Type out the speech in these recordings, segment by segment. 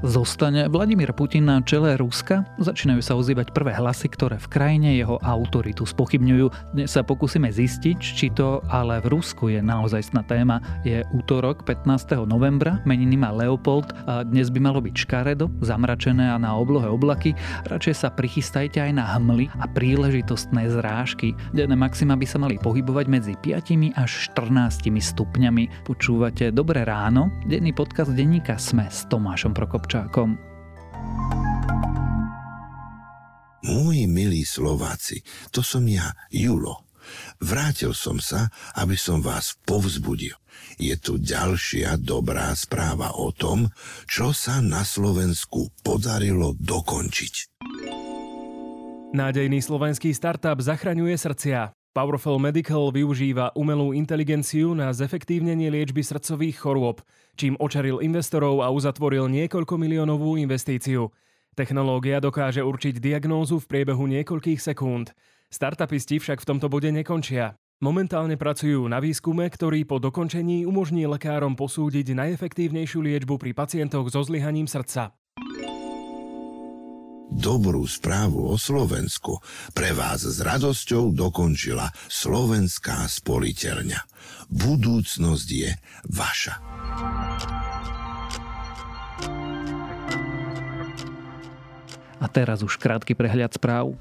Zostane Vladimír Putin na čele Ruska? Začínajú sa ozývať prvé hlasy, ktoré v krajine jeho autoritu spochybňujú. Dnes sa pokúsime zistiť, či to ale v Rusku je naozajstná téma. Je útorok 15. novembra, meniny má Leopold a dnes by malo byť škaredo, zamračené a na oblohe oblaky. Radšej sa prichystajte aj na hmly a príležitostné zrážky. Denné maxima by sa mali pohybovať medzi 5 až 14 stupňami. Počúvate Dobré ráno, denný podcast denníka Sme s Tomášom Prokopčom. Ševčákom. Moji milí Slováci, to som ja, Julo. Vrátil som sa, aby som vás povzbudil. Je tu ďalšia dobrá správa o tom, čo sa na Slovensku podarilo dokončiť. Nádejný slovenský startup zachraňuje srdcia. Powerful Medical využíva umelú inteligenciu na zefektívnenie liečby srdcových chorôb, čím očaril investorov a uzatvoril niekoľko miliónovú investíciu. Technológia dokáže určiť diagnózu v priebehu niekoľkých sekúnd. Startupisti však v tomto bode nekončia. Momentálne pracujú na výskume, ktorý po dokončení umožní lekárom posúdiť najefektívnejšiu liečbu pri pacientoch so zlyhaním srdca dobrú správu o Slovensku pre vás s radosťou dokončila Slovenská spoliteľňa. Budúcnosť je vaša. A teraz už krátky prehľad správ.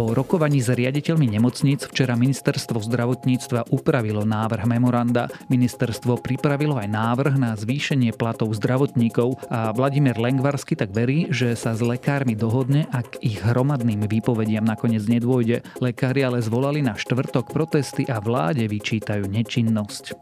Po rokovaní s riaditeľmi nemocníc včera ministerstvo zdravotníctva upravilo návrh memoranda. Ministerstvo pripravilo aj návrh na zvýšenie platov zdravotníkov a Vladimír Lengvarsky tak verí, že sa s lekármi dohodne, ak ich hromadným výpovediam nakoniec nedôjde. Lekári ale zvolali na štvrtok protesty a vláde vyčítajú nečinnosť.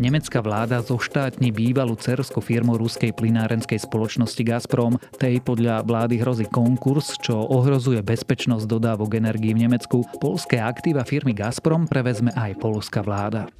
Nemecká vláda zoštátni bývalú cerskú firmu ruskej plinárenskej spoločnosti Gazprom. Tej podľa vlády hrozí konkurs, čo ohrozuje bezpečnosť dodávok energií v Nemecku. Polské aktíva firmy Gazprom prevezme aj polská vláda.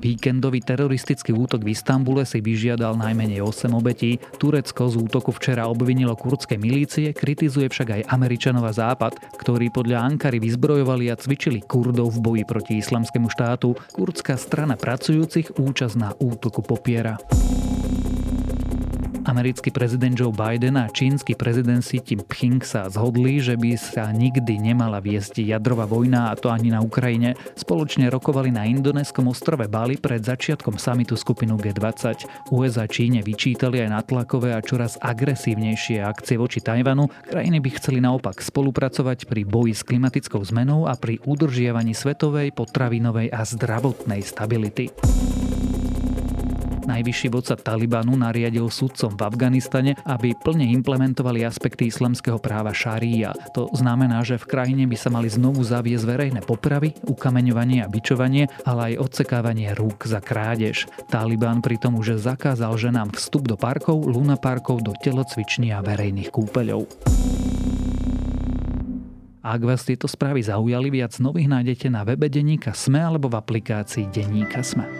Víkendový teroristický útok v Istambule si vyžiadal najmenej 8 obetí. Turecko z útoku včera obvinilo kurdské milície, kritizuje však aj Američanov a Západ, ktorí podľa Ankary vyzbrojovali a cvičili Kurdov v boji proti islamskému štátu. Kurdská strana pracujúcich účasť na útoku popiera. Americký prezident Joe Biden a čínsky prezident Xi Jinping sa zhodli, že by sa nikdy nemala viesť jadrová vojna a to ani na Ukrajine. Spoločne rokovali na indonéskom ostrove Bali pred začiatkom samitu skupinu G20. USA Číne vyčítali aj natlakové a čoraz agresívnejšie akcie voči Tajvanu. Krajiny by chceli naopak spolupracovať pri boji s klimatickou zmenou a pri udržiavaní svetovej, potravinovej a zdravotnej stability. Najvyšší vodca Talibanu nariadil sudcom v Afganistane, aby plne implementovali aspekty islamského práva šaria. To znamená, že v krajine by sa mali znovu zaviesť verejné popravy, ukameňovanie a bičovanie, ale aj odsekávanie rúk za krádež. Taliban pritom už zakázal ženám vstup do parkov, lunaparkov, do telocviční a verejných kúpeľov. Ak vás tieto správy zaujali, viac nových nájdete na webe Deníka Sme alebo v aplikácii Deníka Sme.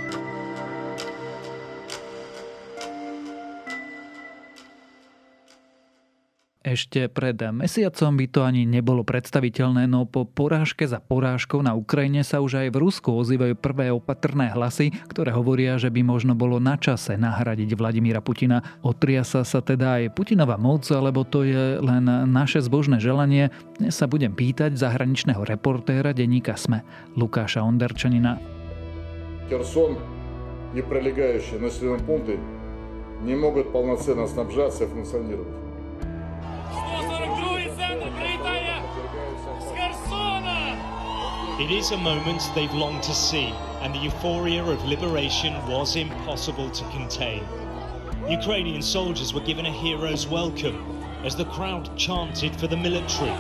Ešte pred mesiacom by to ani nebolo predstaviteľné, no po porážke za porážkou na Ukrajine sa už aj v Rusku ozývajú prvé opatrné hlasy, ktoré hovoria, že by možno bolo na čase nahradiť Vladimíra Putina. Otriasa sa teda aj Putinova moc, alebo to je len naše zbožné želanie. Dnes sa budem pýtať zahraničného reportéra denníka SME, Lukáša Onderčanina. Херсон и прилегающие населенные пункты не могут полноценно снабжаться и функционировать. It is a moment they've longed to see, and the euphoria of liberation was impossible to contain. Ukrainian soldiers were given a hero's welcome as the crowd chanted for the military.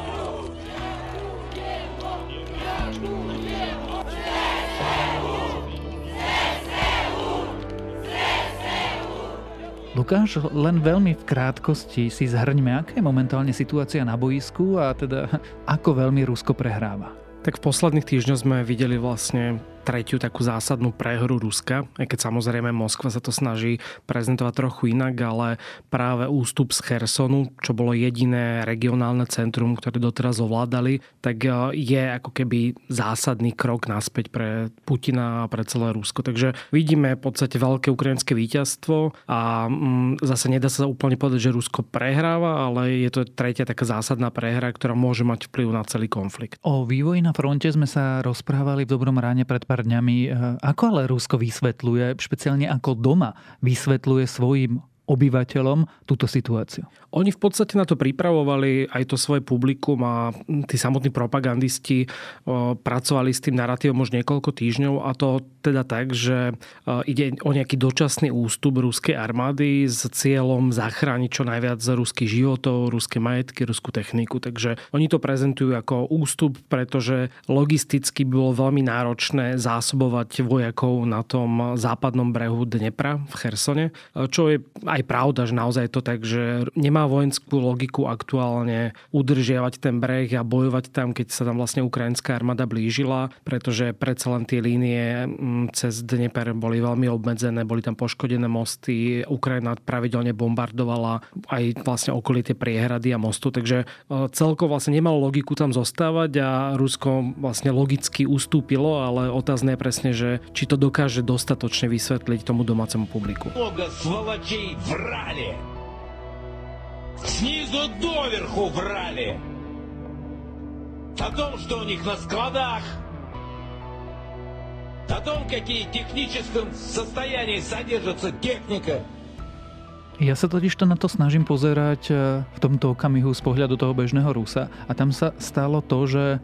Lukáš, len veľmi v krátkosti si zhrňme, aká je momentálne situácia na boisku a teda ako veľmi Rusko prehráva. Tak v posledných týždňoch sme videli vlastne tretiu takú zásadnú prehru Ruska, aj keď samozrejme Moskva sa to snaží prezentovať trochu inak, ale práve ústup z Chersonu, čo bolo jediné regionálne centrum, ktoré doteraz ovládali, tak e, je ako keby zásadný krok naspäť pre Putina a pre celé Rusko. Takže vidíme v podstate veľké ukrajinské víťazstvo a mm, zase nedá sa úplne povedať, že Rusko prehráva, ale je to tretia taká zásadná prehra, ktorá môže mať vplyv na celý konflikt. O vývoji na fronte sme sa rozprávali v dobrom ráne pred pár dňami. E, ako ale Rusko vysvetľuje, špeciálne ako doma vysvetľuje svojim obyvateľom túto situáciu? Oni v podstate na to pripravovali aj to svoje publikum a tí samotní propagandisti pracovali s tým narratívom už niekoľko týždňov a to teda tak, že ide o nejaký dočasný ústup ruskej armády s cieľom zachrániť čo najviac ruských životov, ruské majetky, ruskú techniku. Takže oni to prezentujú ako ústup, pretože logisticky bolo veľmi náročné zásobovať vojakov na tom západnom brehu Dnepra v Chersone, čo je aj aj pravda, že naozaj je to tak, že nemá vojenskú logiku aktuálne udržiavať ten breh a bojovať tam, keď sa tam vlastne ukrajinská armáda blížila, pretože predsa len tie línie mm, cez Dnieper boli veľmi obmedzené, boli tam poškodené mosty, Ukrajina pravidelne bombardovala aj vlastne okolité priehrady a mostu, takže e, celko vlastne nemalo logiku tam zostávať a Rusko vlastne logicky ustúpilo, ale otázne je presne, že či to dokáže dostatočne vysvetliť tomu domácemu publiku врали. Снизу доверху врали. О том, что у них на складах, о том, какие в техническом состоянии содержится техника. Ja sa totiž to na to snažím pozerať e, v tomto okamihu z pohľadu toho bežného Rusa a tam sa stalo to, že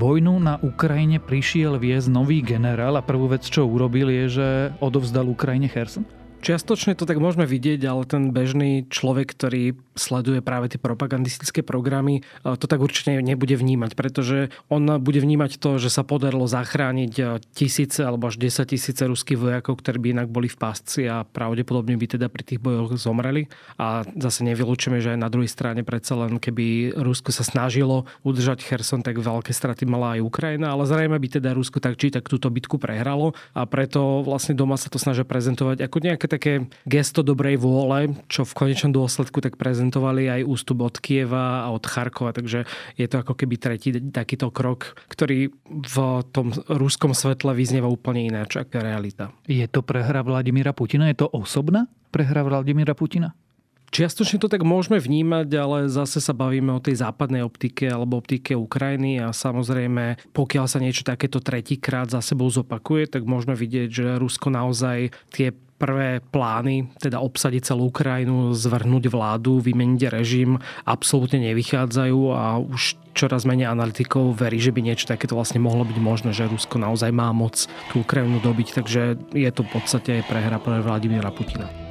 vojnu na Ukrajine prišiel viesť nový generál a prvú vec, čo urobil, je, že odovzdal Ukrajine Herson. Čiastočne to tak môžeme vidieť, ale ten bežný človek, ktorý sleduje práve tie propagandistické programy, to tak určite nebude vnímať, pretože on bude vnímať to, že sa podarilo zachrániť e, tisíce alebo až 10 tisíce ruských vojakov, ktorí by inak boli v pásci a pravdepodobne by teda pri tých bojoch zomreli. A zase nevylúčime, že aj na druhej strane predsa len keby Rusko sa snažilo udržať Herson, tak veľké straty mala aj Ukrajina, ale zrejme by teda Rusko tak či tak túto bitku prehralo a preto vlastne doma sa to snažia prezentovať ako nejaké také gesto dobrej vôle, čo v konečnom dôsledku tak prezentovali aj ústup od Kieva a od Charkova, takže je to ako keby tretí takýto krok, ktorý v tom ruskom svetle vyznieva úplne ináč ako realita. Je to prehra Vladimíra Putina? Je to osobná prehra Vladimíra Putina? Čiastočne to tak môžeme vnímať, ale zase sa bavíme o tej západnej optike alebo optike Ukrajiny a samozrejme, pokiaľ sa niečo takéto tretíkrát za sebou zopakuje, tak môžeme vidieť, že Rusko naozaj tie prvé plány, teda obsadiť celú Ukrajinu, zvrhnúť vládu, vymeniť režim, absolútne nevychádzajú a už čoraz menej analytikov verí, že by niečo takéto vlastne mohlo byť možné, že Rusko naozaj má moc tú Ukrajinu dobiť, takže je to v podstate prehra pre Vladimíra Putina.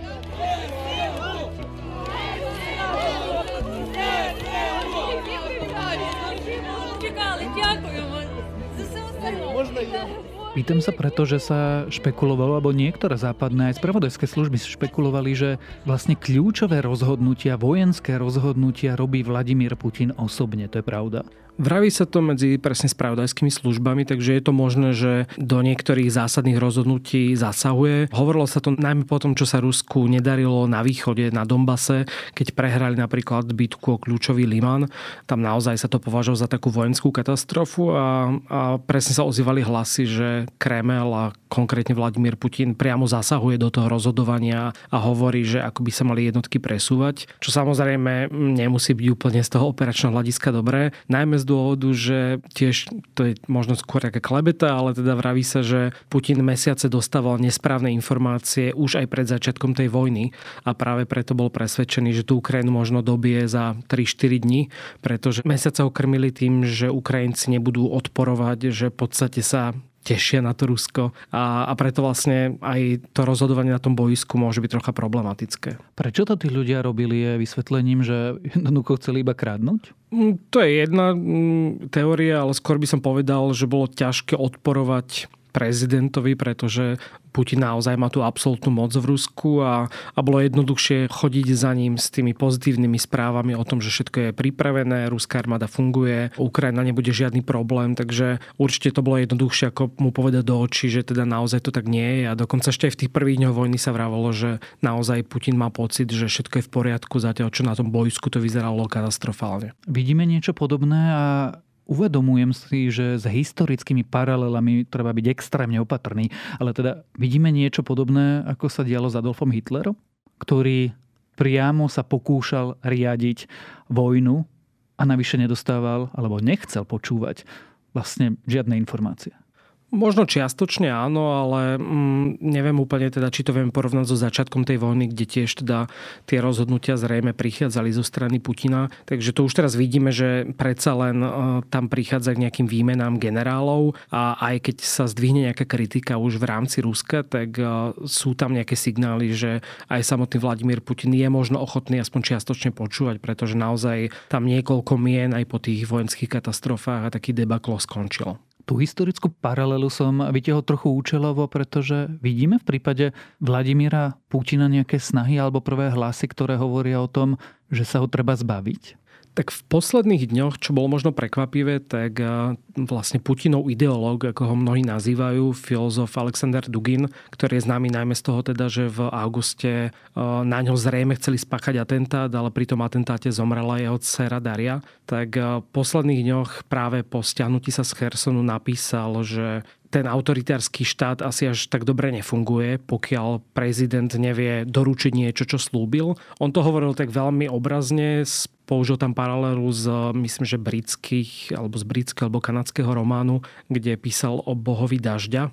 Pýtam sa preto, že sa špekulovalo, alebo niektoré západné aj spravodajské služby špekulovali, že vlastne kľúčové rozhodnutia, vojenské rozhodnutia robí Vladimír Putin osobne. To je pravda? Vraví sa to medzi presne spravodajskými službami, takže je to možné, že do niektorých zásadných rozhodnutí zasahuje. Hovorilo sa to najmä po tom, čo sa Rusku nedarilo na východe, na Dombase, keď prehrali napríklad bitku o kľúčový Liman. Tam naozaj sa to považovalo za takú vojenskú katastrofu a, a presne sa ozývali hlasy, že Kreml a konkrétne Vladimír Putin priamo zasahuje do toho rozhodovania a hovorí, že ako by sa mali jednotky presúvať, čo samozrejme nemusí byť úplne z toho operačného hľadiska dobré. Najmä z dôvodu, že tiež to je možno skôr taká klebeta, ale teda vraví sa, že Putin mesiace dostával nesprávne informácie už aj pred začiatkom tej vojny a práve preto bol presvedčený, že tú Ukrajinu možno dobie za 3-4 dní, pretože mesiace ho krmili tým, že Ukrajinci nebudú odporovať, že v podstate sa tešia na to Rusko a, a preto vlastne aj to rozhodovanie na tom boisku môže byť trocha problematické. Prečo to tí ľudia robili je vysvetlením, že jednoducho chceli iba kradnúť? Mm, to je jedna mm, teória, ale skôr by som povedal, že bolo ťažké odporovať prezidentovi, pretože Putin naozaj má tú absolútnu moc v Rusku a, a bolo jednoduchšie chodiť za ním s tými pozitívnymi správami o tom, že všetko je pripravené, ruská armáda funguje, Ukrajina nebude žiadny problém, takže určite to bolo jednoduchšie ako mu povedať do očí, že teda naozaj to tak nie je a dokonca ešte aj v tých prvých dňoch vojny sa vravalo, že naozaj Putin má pocit, že všetko je v poriadku, zatiaľ čo na tom bojsku to vyzeralo katastrofálne. Vidíme niečo podobné a uvedomujem si, že s historickými paralelami treba byť extrémne opatrný, ale teda vidíme niečo podobné, ako sa dialo s Adolfom Hitlerom, ktorý priamo sa pokúšal riadiť vojnu a navyše nedostával alebo nechcel počúvať vlastne žiadne informácie. Možno čiastočne áno, ale mm, neviem úplne teda, či to viem porovnať so začiatkom tej vojny, kde tiež teda tie rozhodnutia zrejme prichádzali zo strany Putina. Takže to už teraz vidíme, že predsa len uh, tam prichádza k nejakým výmenám generálov a aj keď sa zdvihne nejaká kritika už v rámci Ruska, tak uh, sú tam nejaké signály, že aj samotný Vladimír Putin je možno ochotný aspoň čiastočne počúvať, pretože naozaj tam niekoľko mien aj po tých vojenských katastrofách a taký debaklo skončilo. Tú historickú paralelu som vytiahol trochu účelovo, pretože vidíme v prípade Vladimíra Putina nejaké snahy alebo prvé hlasy, ktoré hovoria o tom, že sa ho treba zbaviť? Tak v posledných dňoch, čo bolo možno prekvapivé, tak eh, vlastne Putinov ideológ, ako ho mnohí nazývajú, filozof Alexander Dugin, ktorý je známy najmä z toho teda, že v auguste eh, na ňo zrejme chceli spáchať atentát, ale pri tom atentáte zomrela jeho dcera Daria, tak eh, v posledných dňoch práve po stiahnutí sa z Chersonu napísal, že ten autoritársky štát asi až tak dobre nefunguje, pokiaľ prezident nevie doručiť niečo, čo slúbil. On to hovoril tak veľmi obrazne, použil tam paralelu z, myslím, že britských, alebo z britského alebo kanadského románu, kde písal o bohovi dažďa,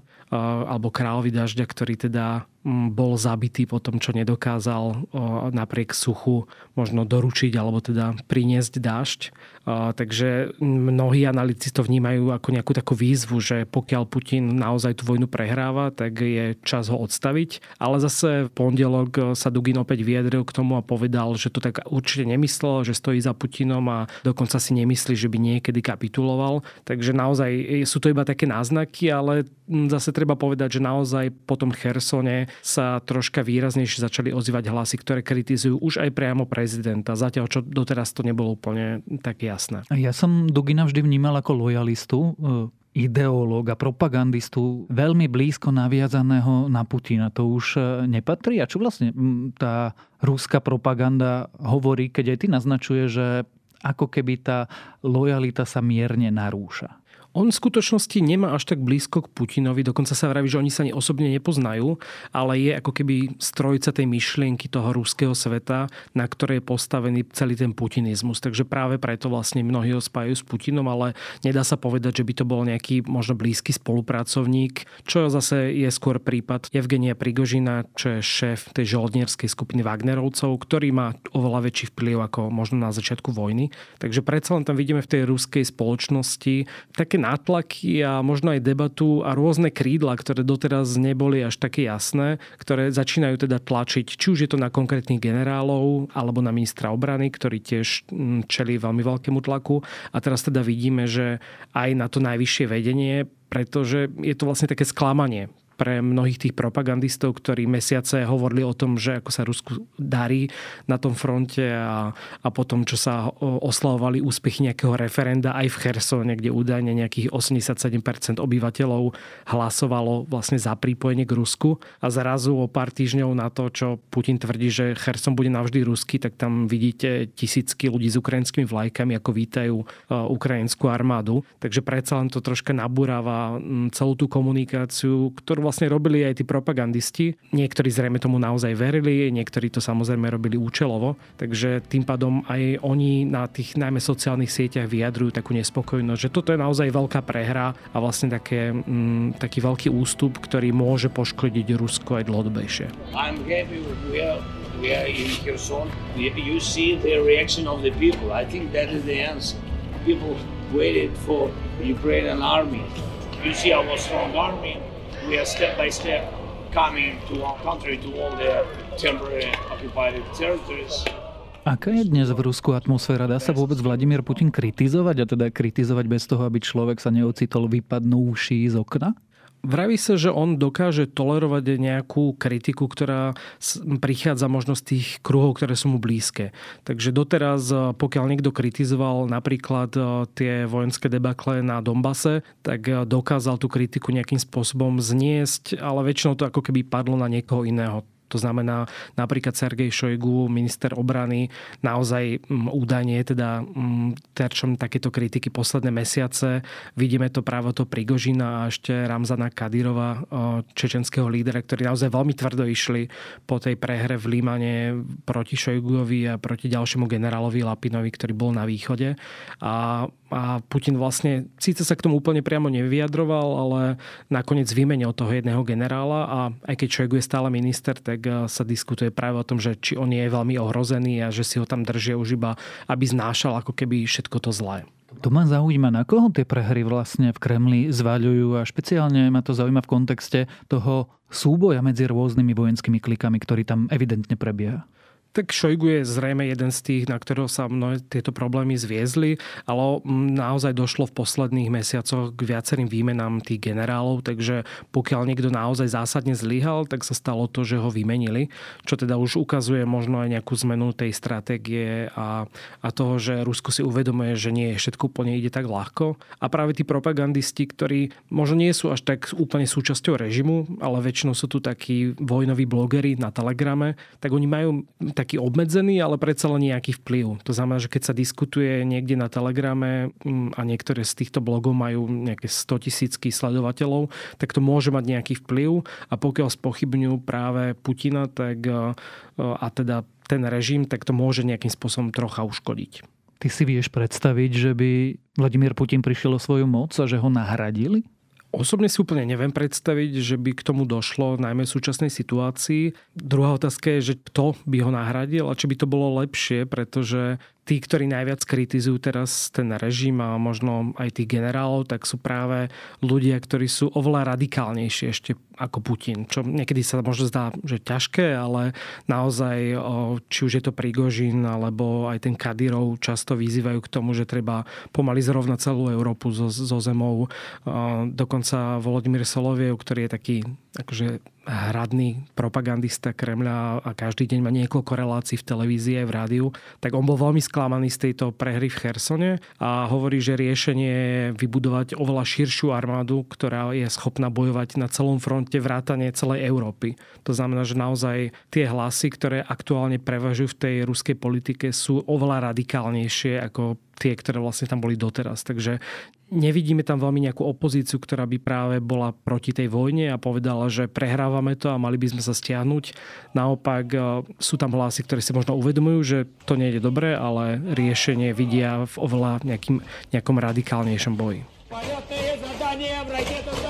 alebo kráľovi dažďa, ktorý teda bol zabitý po tom, čo nedokázal napriek suchu možno doručiť alebo teda priniesť dážď. Takže mnohí analytici to vnímajú ako nejakú takú výzvu, že pokiaľ Putin naozaj tú vojnu prehráva, tak je čas ho odstaviť. Ale zase v pondelok sa Dugin opäť vyjadril k tomu a povedal, že to tak určite nemyslel, že stojí za Putinom a dokonca si nemyslí, že by niekedy kapituloval. Takže naozaj sú to iba také náznaky, ale zase treba povedať, že naozaj po tom Chersone sa troška výraznejšie začali ozývať hlasy, ktoré kritizujú už aj priamo prezidenta. Zatiaľ, čo doteraz to nebolo úplne tak jasné. Ja som Dugina vždy vnímal ako lojalistu, e, ideológ a propagandistu veľmi blízko naviazaného na Putina. To už e, nepatrí? A čo vlastne tá rúska propaganda hovorí, keď aj ty naznačuje, že ako keby tá lojalita sa mierne narúša? On v skutočnosti nemá až tak blízko k Putinovi, dokonca sa vraví, že oni sa ani osobne nepoznajú, ale je ako keby strojca tej myšlienky toho ruského sveta, na ktorej je postavený celý ten putinizmus. Takže práve preto vlastne mnohí ho spájajú s Putinom, ale nedá sa povedať, že by to bol nejaký možno blízky spolupracovník, čo zase je skôr prípad Evgenia Prigožina, čo je šéf tej žoldnierskej skupiny Wagnerovcov, ktorý má oveľa väčší vplyv ako možno na začiatku vojny. Takže predsa len tam vidíme v tej ruskej spoločnosti také nátlaky a možno aj debatu a rôzne krídla, ktoré doteraz neboli až také jasné, ktoré začínajú teda tlačiť, či už je to na konkrétnych generálov alebo na ministra obrany, ktorý tiež mm, čelí veľmi veľkému tlaku. A teraz teda vidíme, že aj na to najvyššie vedenie pretože je to vlastne také sklamanie pre mnohých tých propagandistov, ktorí mesiace hovorili o tom, že ako sa Rusku darí na tom fronte a, a potom, čo sa oslavovali úspechy nejakého referenda aj v Chersone, kde údajne nejakých 87% obyvateľov hlasovalo vlastne za prípojenie k Rusku a zrazu o pár týždňov na to, čo Putin tvrdí, že Cherson bude navždy ruský, tak tam vidíte tisícky ľudí s ukrajinskými vlajkami, ako vítajú e, ukrajinskú armádu. Takže predsa len to troška nabúrava celú tú komunikáciu, ktorú vlastne robili aj tí propagandisti. Niektorí zrejme tomu naozaj verili, niektorí to samozrejme robili účelovo, takže tým pádom aj oni na tých najmä sociálnych sieťach vyjadrujú takú nespokojnosť, že toto je naozaj veľká prehra a vlastne také, mm, taký veľký ústup, ktorý môže poškodiť Rusko aj dlhodobejšie. I'm happy we are, we. You see the reaction of the people. I think that is the answer. People waited for Ukrainian army. You see our strong army, we are step by step coming to our country, to all the temporary occupied territories. Aká je dnes v Rusku atmosféra? Dá sa vôbec Vladimír Putin kritizovať a teda kritizovať bez toho, aby človek sa neocitol vypadnúši z okna? Vraví sa, že on dokáže tolerovať nejakú kritiku, ktorá prichádza možno z tých kruhov, ktoré sú mu blízke. Takže doteraz, e, pokiaľ niekto kritizoval napríklad e, tie vojenské debakle na Dombase, tak e, dokázal tú kritiku nejakým spôsobom zniesť, ale väčšinou to ako keby padlo na niekoho iného. To znamená napríklad Sergej Šojgu, minister obrany, naozaj mm, údajne je teda mm, terčom takéto kritiky posledné mesiace. Vidíme to práve to Prigožina a ešte Ramzana Kadyrova, čečenského lídera, ktorí naozaj veľmi tvrdo išli po tej prehre v Límane proti Šojguovi a proti ďalšiemu generálovi Lapinovi, ktorý bol na východe. A a Putin vlastne síce sa k tomu úplne priamo nevyjadroval, ale nakoniec vymenil toho jedného generála a aj keď Šojgu je stále minister, tak eh, sa diskutuje práve o tom, že či on je veľmi ohrozený a že si ho tam držia už iba, aby znášal ako keby všetko to zlé. To ma zaujíma, na koho tie prehry vlastne v Kremli zvaľujú a špeciálne ma to zaujíma v kontexte toho súboja medzi rôznymi vojenskými klikami, ktorý tam evidentne prebieha. Tak Šojgu je zrejme jeden z tých, na ktorého sa mnohé tieto problémy zviezli, ale naozaj došlo v posledných mesiacoch k viacerým výmenám tých generálov, takže pokiaľ niekto naozaj zásadne zlyhal, tak sa stalo to, že ho vymenili, čo teda už ukazuje možno aj nejakú zmenu tej stratégie a, a toho, že Rusko si uvedomuje, že nie všetko úplne ide tak ľahko. A práve tí propagandisti, ktorí možno nie sú až tak úplne súčasťou režimu, ale väčšinou sú tu takí vojnoví blogery na Telegrame, tak oni majú tak taký obmedzený, ale predsa len nejaký vplyv. To znamená, že keď sa diskutuje niekde na Telegrame mm, a niektoré z týchto blogov majú nejaké 100 tisícky sledovateľov, tak to môže mať nejaký vplyv a pokiaľ spochybňujú práve Putina tak, e, a teda ten režim, tak to môže nejakým spôsobom trocha uškodiť. Ty si vieš predstaviť, že by Vladimír Putin prišiel o svoju moc a že ho nahradili? Osobne si úplne neviem predstaviť, že by k tomu došlo, najmä v súčasnej situácii. Druhá otázka je, že kto by ho nahradil a či by to bolo lepšie, pretože tí, ktorí najviac kritizujú teraz ten režim a možno aj tých generálov, tak sú práve ľudia, ktorí sú oveľa radikálnejšie ešte ako Putin. Čo niekedy sa možno zdá, že ťažké, ale naozaj, či už je to Prigožin alebo aj ten Kadyrov často vyzývajú k tomu, že treba pomaly zrovnať celú Európu so, so zemou. Dokonca Volodymyr Soloviev, ktorý je taký akože hradný propagandista Kremľa a každý deň má niekoľko relácií v televízii aj v rádiu, tak on bol veľmi sklamaný z tejto prehry v Chersone a hovorí, že riešenie je vybudovať oveľa širšiu armádu, ktorá je schopná bojovať na celom fronte vrátane celej Európy. To znamená, že naozaj tie hlasy, ktoré aktuálne prevažujú v tej ruskej politike, sú oveľa radikálnejšie ako tie, ktoré vlastne tam boli doteraz. Takže nevidíme tam veľmi nejakú opozíciu, ktorá by práve bola proti tej vojne a povedala, že prehrávame to a mali by sme sa stiahnuť. Naopak e, sú tam hlasy, ktoré si možno uvedomujú, že to nie je dobré, ale riešenie vidia v oveľa nejakým, nejakom radikálnejšom boji. США!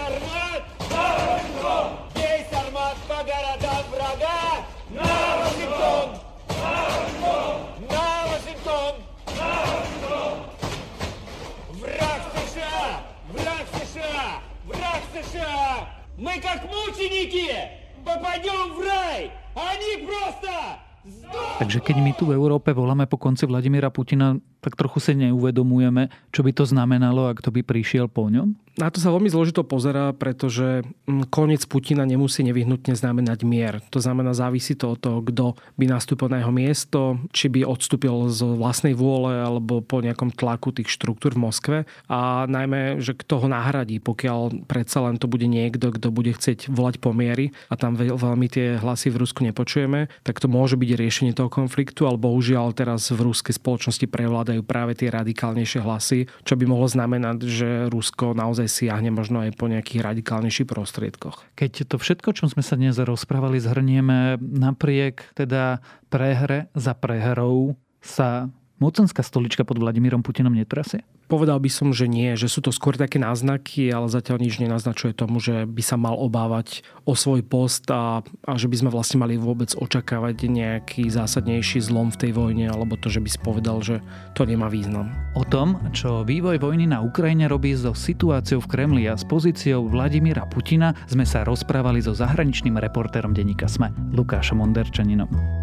Takže keď my tu v Európe voláme po konci Vladimíra Putina, tak trochu sa neuvedomujeme, čo by to znamenalo, ak to by prišiel po ňom? Na to sa veľmi zložito pozerá, pretože mm, koniec Putina nemusí nevyhnutne znamenať mier. To znamená, závisí to od toho, kto by nastúpil na jeho miesto, či by odstúpil z vlastnej vôle alebo po nejakom tlaku tých štruktúr v Moskve. A najmä, že kto ho nahradí, pokiaľ predsa len to bude niekto, kto bude chcieť volať pomiery a tam veľmi tie hlasy v Rusku nepočujeme, tak to môže byť riešenie toho konfliktu, ale bohužiaľ teraz v ruskej spoločnosti prevládajú práve tie radikálnejšie hlasy, čo by mohlo znamenať, že Rusko naozaj naozaj siahne možno aj po nejakých radikálnejších prostriedkoch. Keď to všetko, čo sme sa dnes rozprávali, zhrnieme napriek teda prehre za prehrou sa mocenská stolička pod Vladimírom Putinom netrasie? Povedal by som, že nie, že sú to skôr také náznaky, ale zatiaľ nič nenaznačuje tomu, že by sa mal obávať o svoj post a, a že by sme vlastne mali vôbec očakávať nejaký zásadnejší zlom v tej vojne, alebo to, že by si povedal, že to nemá význam. O tom, čo vývoj vojny na Ukrajine robí so situáciou v Kremli a s pozíciou Vladimíra Putina, sme sa rozprávali so zahraničným reportérom denníka SME, Lukášom Onderčaninom.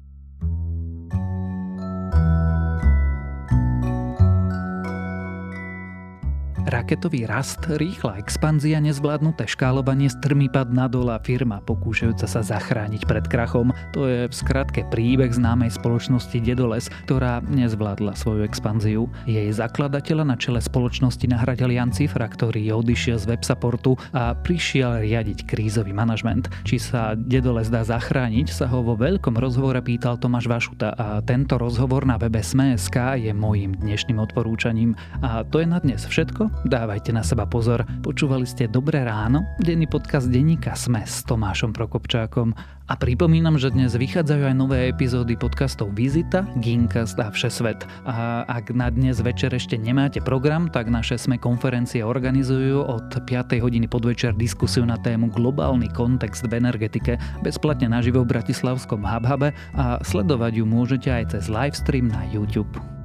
Raketový rast, rýchla expanzia, nezvládnuté škálovanie, strmý pad nadol a firma pokúšajúca sa zachrániť pred krachom. To je v skratke príbeh známej spoločnosti Dedoles, ktorá nezvládla svoju expanziu. Jej zakladateľa na čele spoločnosti nahradil Jan Cifra, ktorý odišiel z websupportu a prišiel riadiť krízový manažment. Či sa Dedoles dá zachrániť, sa ho vo veľkom rozhovore pýtal Tomáš Vašuta a tento rozhovor na webe Sme.sk je môjim dnešným odporúčaním. A to je na dnes všetko. Dávajte na seba pozor. Počúvali ste Dobré ráno, denný podcast denníka Sme s Tomášom Prokopčákom. A pripomínam, že dnes vychádzajú aj nové epizódy podcastov Vizita, Ginkast a Všesvet. A ak na dnes večer ešte nemáte program, tak naše SME konferencie organizujú od 5. hodiny podvečer diskusiu na tému globálny kontext v energetike bezplatne naživo v Bratislavskom Hubhube a sledovať ju môžete aj cez livestream na YouTube.